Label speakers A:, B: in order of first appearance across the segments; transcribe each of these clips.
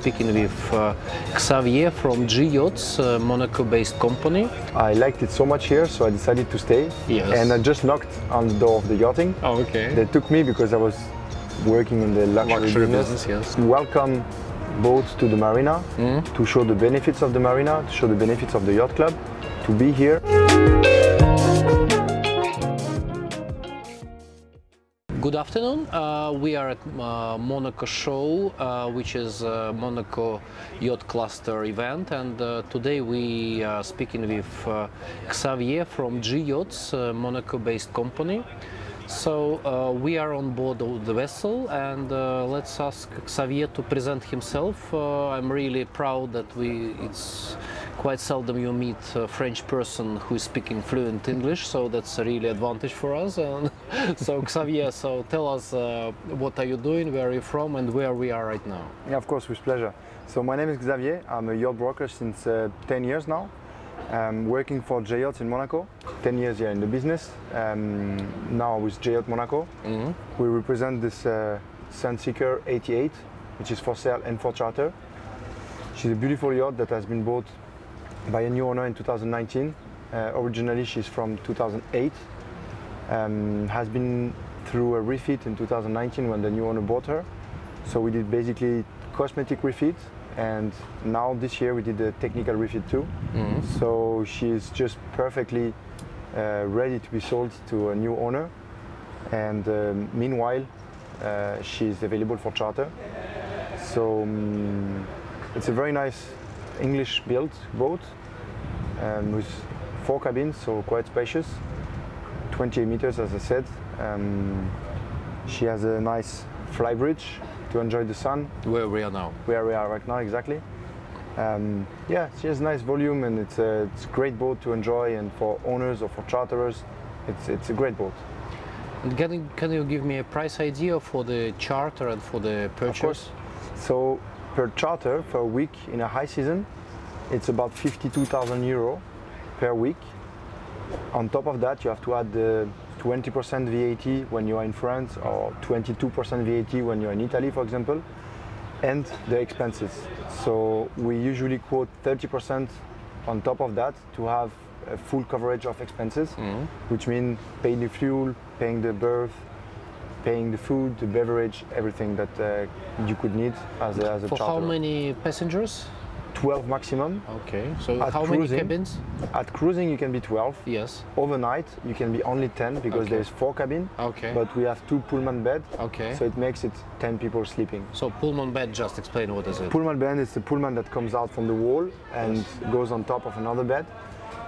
A: speaking with uh, Xavier from G Yachts, a Monaco-based company.
B: I liked it so much here, so I decided to stay.
A: Yes.
B: And I just knocked on the door of the yachting.
A: Oh, okay.
B: They took me because I was working in the luxury,
A: Luxury
B: business.
A: business, yes.
B: Welcome boats to the marina
A: Mm-hmm.
B: to show the benefits of the marina, to show the benefits of the yacht club, to be here.
A: Good afternoon. Uh, we are at uh, Monaco Show, uh, which is a Monaco Yacht Cluster event, and uh, today we are speaking with uh, Xavier from G Yachts, Monaco-based company. So uh, we are on board of the vessel, and let's ask Xavier to present himself. I'm really proud that we. It's quite seldom you meet a French person who is speaking fluent English, so that's a really advantage for us. And so Xavier, so tell us uh, what are you doing, where are you from, and where we are right now.
B: Yeah, of course, with pleasure. So my name is Xavier. I'm a yacht broker since uh, 10 years now. I'm working for G Yachts in Monaco. 10 years here in the business. Um, now with G Yacht Monaco, we represent this uh, Sunseeker 88, which is for sale and for charter. She's a beautiful yacht that has been bought by a new owner in 2019. Uh, originally, she's from 2008. Um, has been through a refit in 2019 when the new owner bought her. So we did basically cosmetic refit, and now this year we did a technical refit too. So she's just perfectly uh, ready to be sold to a new owner. And um, meanwhile, uh, she's available for charter. So um, it's a very nice English-built boat um, with four cabins, so quite spacious. 28 meters, as I said. Um, she has a nice fly bridge to enjoy the sun,
A: Where we are now.
B: where we are right now exactly. Um, yeah, she has nice volume and it's a, it's a great boat to enjoy and for owners or for charterers, it's, it's a great boat.
A: And can you, can you give me a price idea for the charter and for the purchase?
B: Of course. So per charter for a week in a high season, it's about 52,000 euro per week. On top of that, you have to add the 20% VAT when you are in France or 22% VAT when you're in Italy, for example, and the expenses. So we usually quote 30% on top of that to have a full coverage of expenses, mm-hmm. which means paying the fuel, paying the berth, paying the food, the beverage, everything that uh, you could need as a, as a
A: For how many passengers?
B: 12 maximum.
A: Okay, so
B: At
A: how many
B: cruising?
A: cabins?
B: At cruising, you can be 12.
A: Yes.
B: Overnight, you can be only 10 because
A: Okay.
B: there's four cabin,
A: Okay.
B: but we have two Pullman bed,
A: okay.
B: so it makes it 10 people sleeping.
A: So Pullman bed, just explain what is it.
B: Pullman bed is the Pullman that comes out from the wall and goes on top of another bed,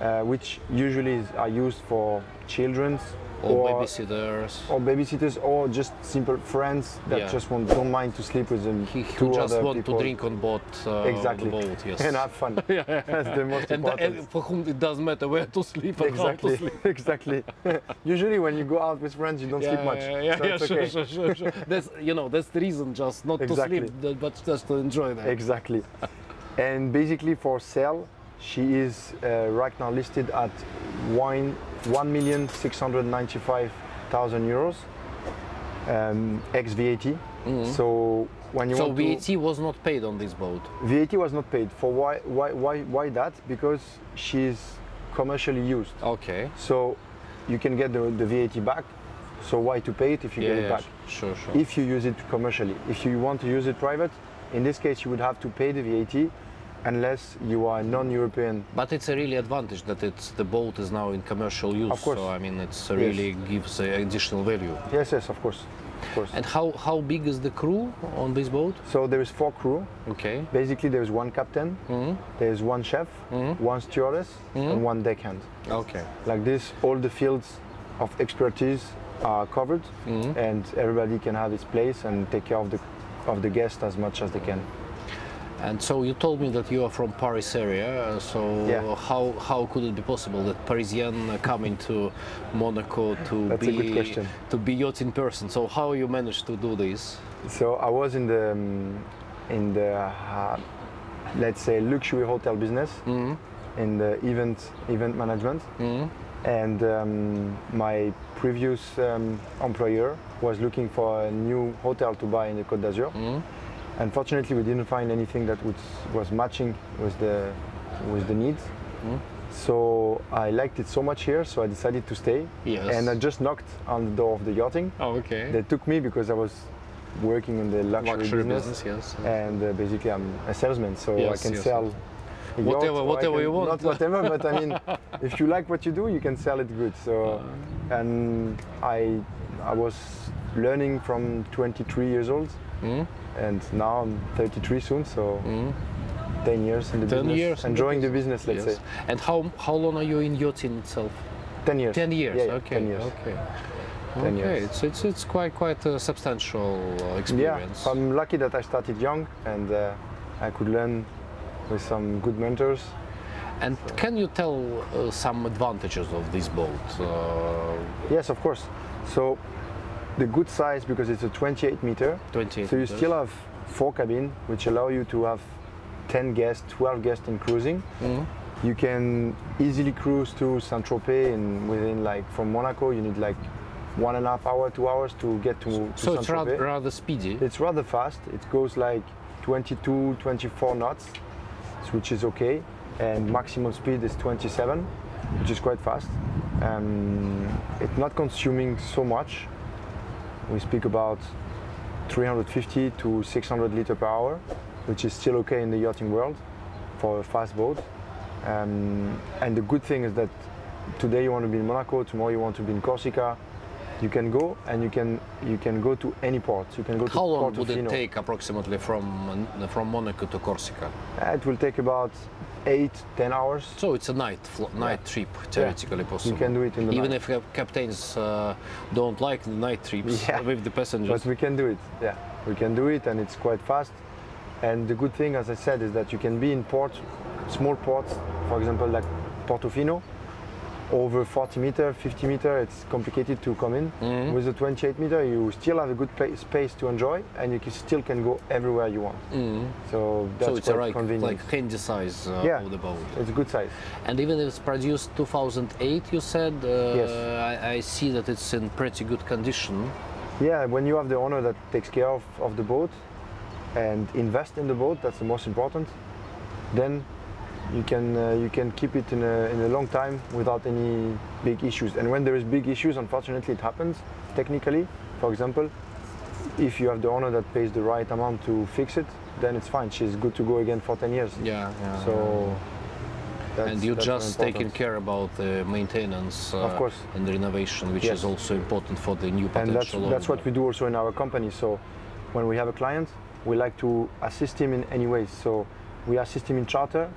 B: uh, which usually is, are used for children's
A: or babysitters.
B: or babysitters or just simple friends that
A: Yeah.
B: just want, don't mind to sleep with them.
A: He who just want
B: people.
A: to drink on board uh,
B: Exactly.
A: the boat, yes.
B: and have fun. Yeah, That's the most
A: and,
B: important.
A: and for whom it doesn't matter where to sleep and how to
B: Exactly,
A: sleep.
B: exactly. Usually, when you go out with friends, you don't sleep much.
A: Yeah, yeah,
B: so
A: yeah, sure,
B: okay.
A: sure, sure, sure. That's you know that's the reason, just not
B: Exactly.
A: to sleep, but just to enjoy that.
B: Exactly. and basically, for sale, she is uh, right now listed at one one million six hundred ninety-five thousand euros, um, ex VAT. So when you.
A: So
B: want to,
A: VAT was not paid on this boat.
B: VAT was not paid. For why why why why that? Because she's commercially used.
A: Okay.
B: So you can get the, the VAT back. So why to pay it if you
A: Yeah,
B: get it
A: yeah,
B: back?
A: sure, sure.
B: If you use it commercially. If you want to use it private, in this case you would have to pay the VAT unless you are non-European.
A: But it's a really advantage that it's the boat is now in commercial use.
B: Of course.
A: So I mean, it's really gives uh, additional value.
B: Yes, yes, of course, of course.
A: And how how big is the crew on this boat?
B: so there is four crew.
A: Okay.
B: Basically, there is one captain,
A: Mhm.
B: there is one chef, one stewardess, and one deckhand.
A: Okay.
B: Like this, all the fields of expertise are covered, and everybody can have its place and take care of the of the guest as much as they can.
A: And so you told me that you are from Paris area. So
B: Yeah.
A: how how could it be possible that Parisian come into Monaco to
B: That's
A: be
B: a good question.
A: to be yacht in person? So how you managed to do this?
B: So I was in the um, in the uh, let's say luxury hotel business in the event event management, and um, my previous um, employer was looking for a new hotel to buy in the Côte d'Azur, Unfortunately, we didn't find anything that was, was matching with the with the needs.
A: Mm.
B: So I liked it so much here, so I decided to stay.
A: Yes.
B: And I just knocked on the door of the yachting.
A: Oh, okay.
B: They took me because I was working in the luxury,
A: Luxury
B: business,
A: business, yes.
B: and uh, basically I'm a salesman, so
A: Yes,
B: I can
A: yes,
B: sell.
A: yes.
B: yacht,
A: Whatever- whatever
B: can-
A: you want.
B: Not whatever, but I mean, if you like what you do, you can sell it good. So,
A: Uh.
B: and I, I was learning from 23 years old,
A: Mm.
B: And now I'm 33 soon, so
A: Mm.
B: 10 years in the
A: 10
B: business,
A: years in the
B: enjoying the business, let's
A: Yes.
B: say.
A: And how how long are you in yachting itself?
B: 10 years.
A: 10 years.
B: Yeah, yeah,
A: okay.
B: 10 years.
A: Okay.
B: 10
A: okay.
B: years.
A: It's it's it's quite quite a substantial uh, experience.
B: Yeah, I'm lucky that I started young and uh, I could learn with some good mentors.
A: And can you tell uh, some advantages of this boat? Uh,
B: Yes, of course. So the good size because it's a 28 meter.
A: 28
B: So you
A: meters.
B: still have four cabin, which allow you to have 10 guests, 12 guests in cruising.
A: Mhm.
B: You can easily cruise to Saint Tropez, and within like from Monaco, you need like one and a half hour, two hours to get to, to
A: so it's rather, rather speedy.
B: It's rather fast. It goes like 22, 24 knots, which is okay. And maximum speed is 27, which is quite fast. Um, it's not consuming so much. We speak about 350 to 600 liter per hour, which is still okay in the yachting world for a fast boat. Um, and the good thing is that today you want to be in Monaco, tomorrow you want to be in Corsica. You can go and you can you can go to any port. You can go to
A: How long would it take approximately from from Monaco to Corsica?
B: Uh, It will take about eight, ten hours.
A: So it's a night night trip, theoretically possible.
B: You can do it in the
A: Even
B: night.
A: if captains uh, don't like the night trips
B: Yeah.
A: with the passengers.
B: But we can do it. Yeah, we can do it, and it's quite fast. And the good thing, as I said, is that you can be in ports, small ports, for example, like Portofino, over 40 meter, 50 meter. It's complicated to come in.
A: Mhm.
B: With the 28 meter, you still have a good pa- space to enjoy, and you can still can go everywhere you want.
A: Mhm.
B: So that's
A: so it's a
B: quite
A: right,
B: convenient.
A: like handy size uh,
B: Yeah.
A: of the boat.
B: it's a good size.
A: And even if it's produced 2008, you said, uh,
B: Yes.
A: I, I see that it's in pretty good condition.
B: Yeah, when you have the owner that takes care of, of the boat and invest in the boat, that's the most important. Then you can uh, you can keep it in a, in a long time without any big issues. And when there is big issues, unfortunately, it happens. Technically, for example, if you have the owner that pays the right amount to fix it, then it's fine. She's good to go again for 10 years.
A: Yeah, yeah.
B: So. That's,
A: and you just taking care about the maintenance uh,
B: Of course.
A: and the renovation, which
B: Yes.
A: is also important for the new potential.
B: and that's that's what we do also in our company. So when we have a client, we like to assist him in any ways. So we assist him in charter.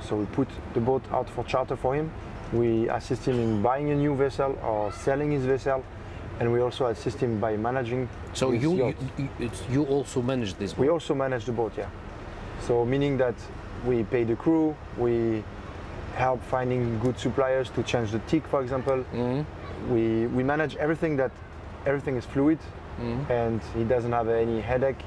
B: So we put the boat out for charter for him. We assist him in buying a new vessel or selling his vessel, and we also assist him by managing.
A: So you you, you, it's, you also manage this. boat?
B: We also manage the boat, yeah. So meaning that we pay the crew, we help finding good suppliers to change the tick, for example.
A: Mhm.
B: We we manage everything that everything is fluid,
A: Mhm.
B: and he doesn't have any headache.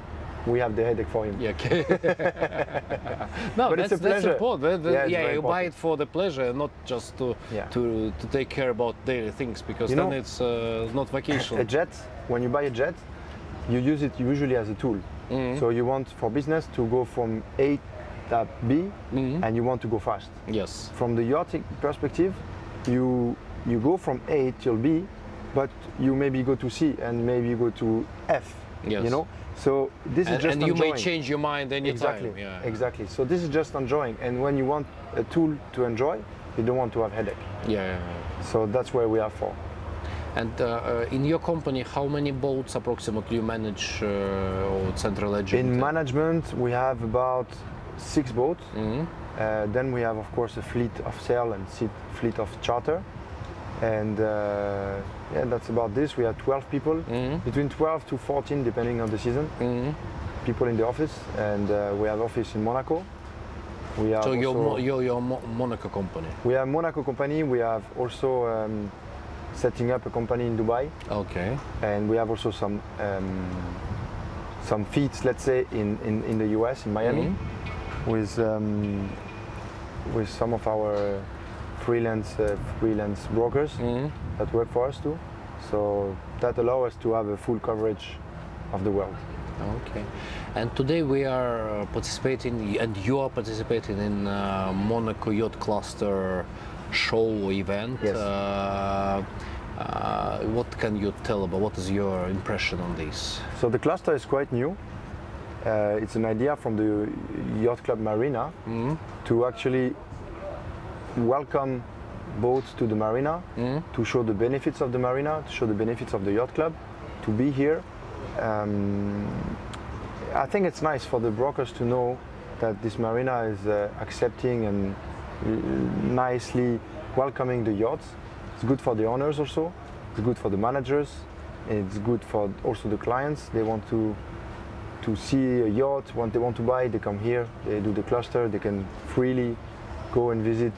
B: We have the headache for him.
A: Yeah, okay. no,
B: But
A: that's,
B: it's a
A: that's
B: pleasure.
A: important. That- that-
B: Yeah,
A: yeah, you buy it for the pleasure, not just to
B: Yeah.
A: to to take care about daily things, because
B: You
A: then
B: know,
A: it's uh, not vacation.
B: A jet, when you buy a jet, you use it usually as a tool.
A: Mhm.
B: So you want for business to go from A to B,
A: Mhm.
B: and you want to go fast.
A: yes.
B: From the yachting perspective, you you go from A till B, but you maybe go to C and maybe you go to F.
A: Yes.
B: You know. So this
A: And,
B: is just
A: and you may change your mind anytime.
B: Exactly.
A: Yeah.
B: Exactly. So this is just enjoying, and when you want a tool to enjoy, you don't want to have headache.
A: Yeah.
B: So that's where we are for.
A: And uh, uh, in your company, how many boats approximately you manage uh, or central agent?
B: In management, we have about six boats.
A: Mhm.
B: Uh, then we have, of course, a fleet of sail and fleet of charter. And uh, yeah, that's about this. We have 12 people,
A: Mhm.
B: between 12 to 14, depending on the season.
A: Mhm.
B: People in the office, and uh, we have office in Monaco. We have
A: So you're, Mo- you're, you're Mo- Monaco company.
B: we have Monaco company. We have also um, setting up a company in Dubai.
A: Okay.
B: and we have also some um, some feeds, let's say, in, in, in the US, in Miami,
A: Mm-hmm.
B: with um, with some of our freelance uh, freelance brokers
A: Mhm.
B: that work for us too. So that allows us to have a full coverage of the world.
A: Okay. And today we are participating, and you are participating in uh, Monaco Yacht Cluster show event.
B: Yes.
A: Uh, uh, what can you tell about? What is your impression on this?
B: So the cluster is quite new. Uh, it's an idea from the Yacht Club Marina to actually welcome boats to the marina, to show the benefits of the marina, to show the benefits of the yacht club, to be here. Um, I think it's nice for the brokers to know that this marina is uh, accepting and uh, nicely welcoming the yachts. It's good for the owners also. It's good for the managers. It's good for also the clients. They want to to see a yacht. When they want to buy, they come here. They do the cluster. They can freely go and visit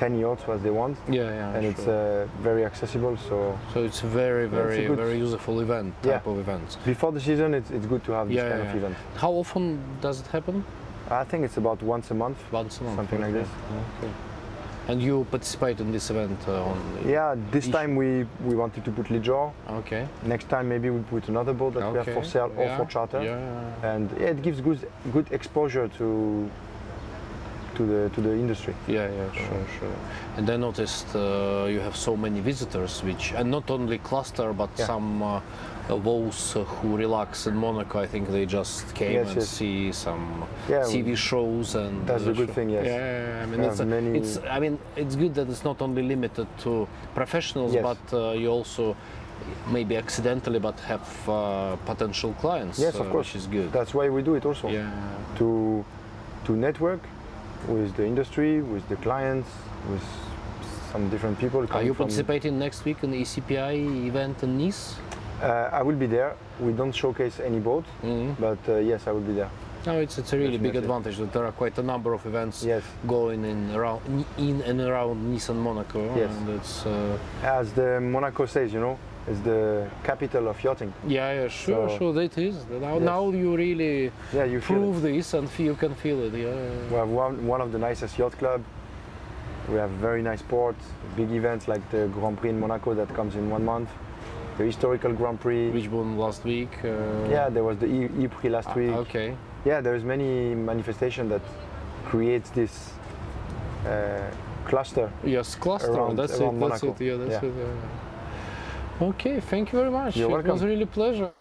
B: 10 yachts as they want,
A: Yeah, yeah.
B: and it's uh, very accessible. So
A: so it's a very,
B: it's a
A: very, very useful event,
B: Yeah.
A: type of event.
B: before the season, it's, it's good to have this
A: Yeah,
B: kind
A: yeah,
B: of
A: yeah.
B: event.
A: How often does it happen?
B: I think it's about once a month.
A: Once a month.
B: Something like this.
A: Okay. And you participate in this event uh, on?
B: Yeah, this
A: Each-
B: time we, we wanted to put Li-Jor.
A: Okay.
B: Next time maybe we put another boat that we have for sale or
A: Yeah,
B: for charter.
A: Yeah.
B: And yeah, it gives good good exposure to to the to the industry.
A: Yeah, yeah, sure, sure. And I noticed uh, you have so many visitors, which and not only cluster, but
B: Yeah.
A: some uh, uh, those uh, who relax in Monaco. I think they just came
B: Yes,
A: and
B: yes.
A: see some
B: Yeah,
A: TV shows and.
B: that's
A: uh,
B: a good
A: show-
B: thing, yes.
A: Yeah. I mean, it's, a-
B: many-
A: it's. I mean, it's good that it's not only limited to professionals,
B: Yes.
A: but uh, you also maybe accidentally, but have uh, potential clients.
B: Yes, of
A: uh,
B: course.
A: which is good.
B: That's why we do it also.
A: yeah.
B: To to network with the industry, with the clients, with some different people.
A: Are you participating next week in the ECPI event in Nice?
B: Uh, I will be there. We don't showcase any boat,
A: Mhm.
B: but uh, yes, I will be there.
A: No, it's, it's a really big advantage that there are quite a number of events
B: Yes.
A: going in around in and around Nice and Monaco.
B: Yes.
A: And it's uh,
B: As the Monaco says, you know, it's the capital of yachting.
A: yeah, yeah, sure,
B: So-
A: sure, that is. Now,
B: Yes.
A: now you really
B: Yeah, you
A: prove this and feel, you can feel it. Yeah.
B: We have one, one of the nicest yacht club. We have very nice port, big events like the Grand Prix in Monaco that comes in one month, the historical Grand Prix.
A: Which one last week? Uh,
B: yeah, there was the E, e Prix last
A: ah,
B: week.
A: Okay.
B: Yeah, there's many manifestation that creates this uh, cluster.
A: Yes, cluster.
B: Around-
A: that's
B: around
A: it. That's it. Yeah, that's
B: Yeah.
A: it. yeah. Okay, thank you very much.
B: You're
A: it was
B: welcome.
A: really pleasure.